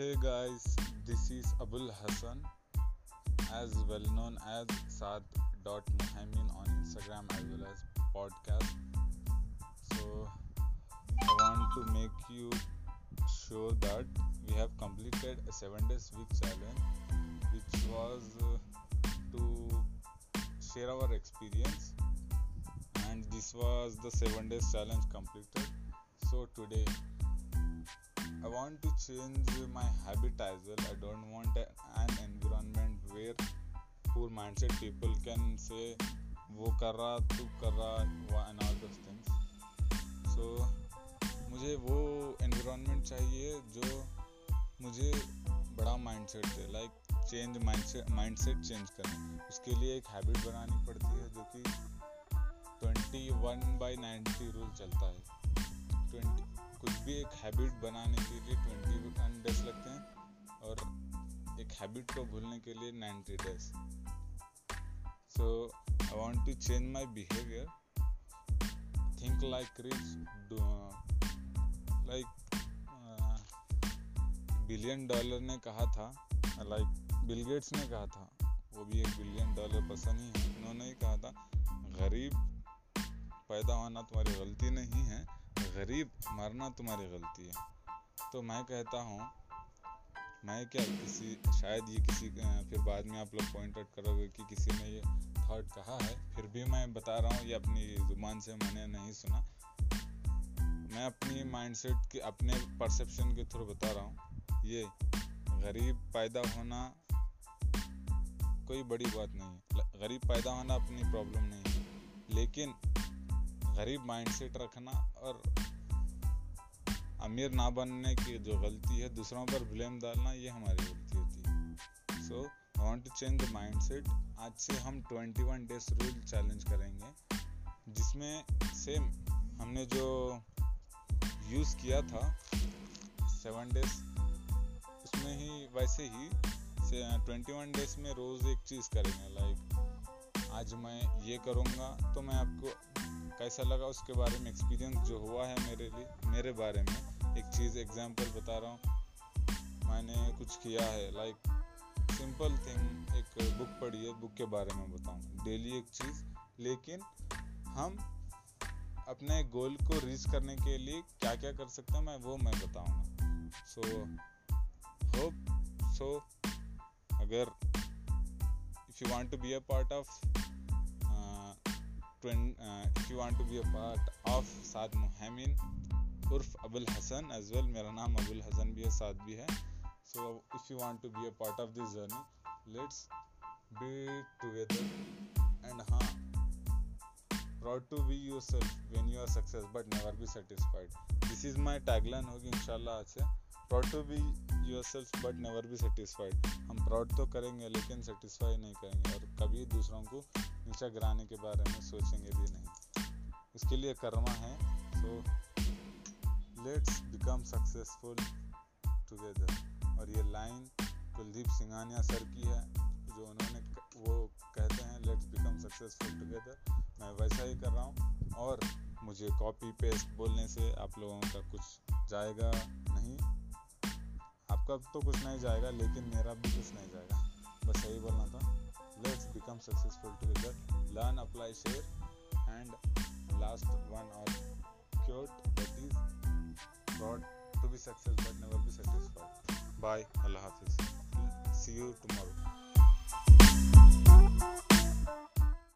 Hey guys, this is Abul Hassan, as well known as Saad.Muhammin on Instagram as well as podcast. So I want to make you sure that we have completed a seven days week challenge, which was uh, to share our experience, and this was the seven days challenge completed. So today I want to change my habit as well. I don't want a, an environment where poor mindset people can say वो कर रहा तू कर रहा and all those things. So मुझे वो environment चाहिए जो मुझे बड़ा mindset दे like change mindset mindset change करना उसके लिए एक habit बनानी पड़ती है जो कि 21 by 90 रूल चलता है 20 कुछ भी एक हैबिट बनाने के लिए ट्वेंटी वन डेज़ लगते हैं और एक हैबिट को भूलने के लिए ninety days so I want to change my behaviour think like rich like billion dollar ने कहा था लाइक बिल गेट्स ने कहा था, वो भी एक बिलियन डॉलर पसंद ही है। उन्होंने ही कहा था, गरीब पैदा होना तुम्हारी गलती नहीं है गरीब मरना तुम्हारी गलती है। तो मैं कहता हूँ, मैं क्या किसी, शायद ये किसी फिर बाद में आप लोग पॉइंट आउट करोगे कि किसी ने ये थॉट कहा है, फिर भी मैं बता रहा हूँ, ये अपनी ज़ुबान से मैंने नहीं सुना। मैं अपनी माइंडसेट के, अपने परसेप्शन के थ्रू बता रहा हूँ, ये गरीब पैदा होना कोई बड़ी बात नहीं है। गरीब पैदा होना अपनी प्रॉब्लम नहीं है। लेकिन गरीब माइंडसेट रखना और अमीर ना बनने की जो गलती है, दूसरों पर ब्लेम डालना, ये हमारी गलती होती है। So I want to change the mindset आज से हम 21 डेज़ रूल चैलेंज करेंगे, जिसमें सेम हमने जो यूज़ किया था सेवन डेज़ उसमें ही, वैसे ही ट्वेंटी वन डेज़ में रोज़ एक चीज़ करेंगे लाइक आज मैं ये करूँगा तो मैं आपको कैसा लगा उसके बारे में एक्सपीरियंस जो हुआ है मेरे लिए, मेरे बारे में? एक चीज़ एग्जांपल बता रहा हूँ। मैंने कुछ किया है लाइक सिंपल थिंग एक बुक पढ़ी है बुक के बारे में बताऊँ डेली एक चीज़, लेकिन हम अपने गोल को रीच करने के लिए क्या क्या कर सकते हैं, मैं, वो मैं बताऊँगा। सो होप सो अगर if you want to be a part of uh, if you want to be a part of Saad Muhmin उर्फ़ Abul Hasan as well मेरा नाम अबुल हसन भी है साद भी है so if you want to be a part of this journey let's be together and हाँ proud to be yourself when you are success but never be satisfied this is my tagline होगी इंशाल्लाह आज से proud to be yourself but never be satisfied. हम proud तो करेंगे, लेकिन satisfy नहीं करेंगे। और कभी दूसरों को नीचा गिराने के बारे में सोचेंगे भी नहीं। उसके लिए कर्मा है। So let's become successful together और ये लाइन कुलदीप सिंघानिया सर की है, जो उन्होंने वो कहते हैं लेट्स बिकम सक्सेसफुल टुगेदर मैं वैसा ही कर रहा हूँ। और मुझे कॉपी पेस्ट बोलने से आप लोगों का कुछ जाएगा। कब तो कुछ नहीं जाएगा, लेकिन मेरा भी कुछ नहीं जाएगा। बस यही बोलना था। Let's become successful together learn apply share and last one और quote that is good to be success but never be successful bye अल्लाह हाफिज सी यू टुमारो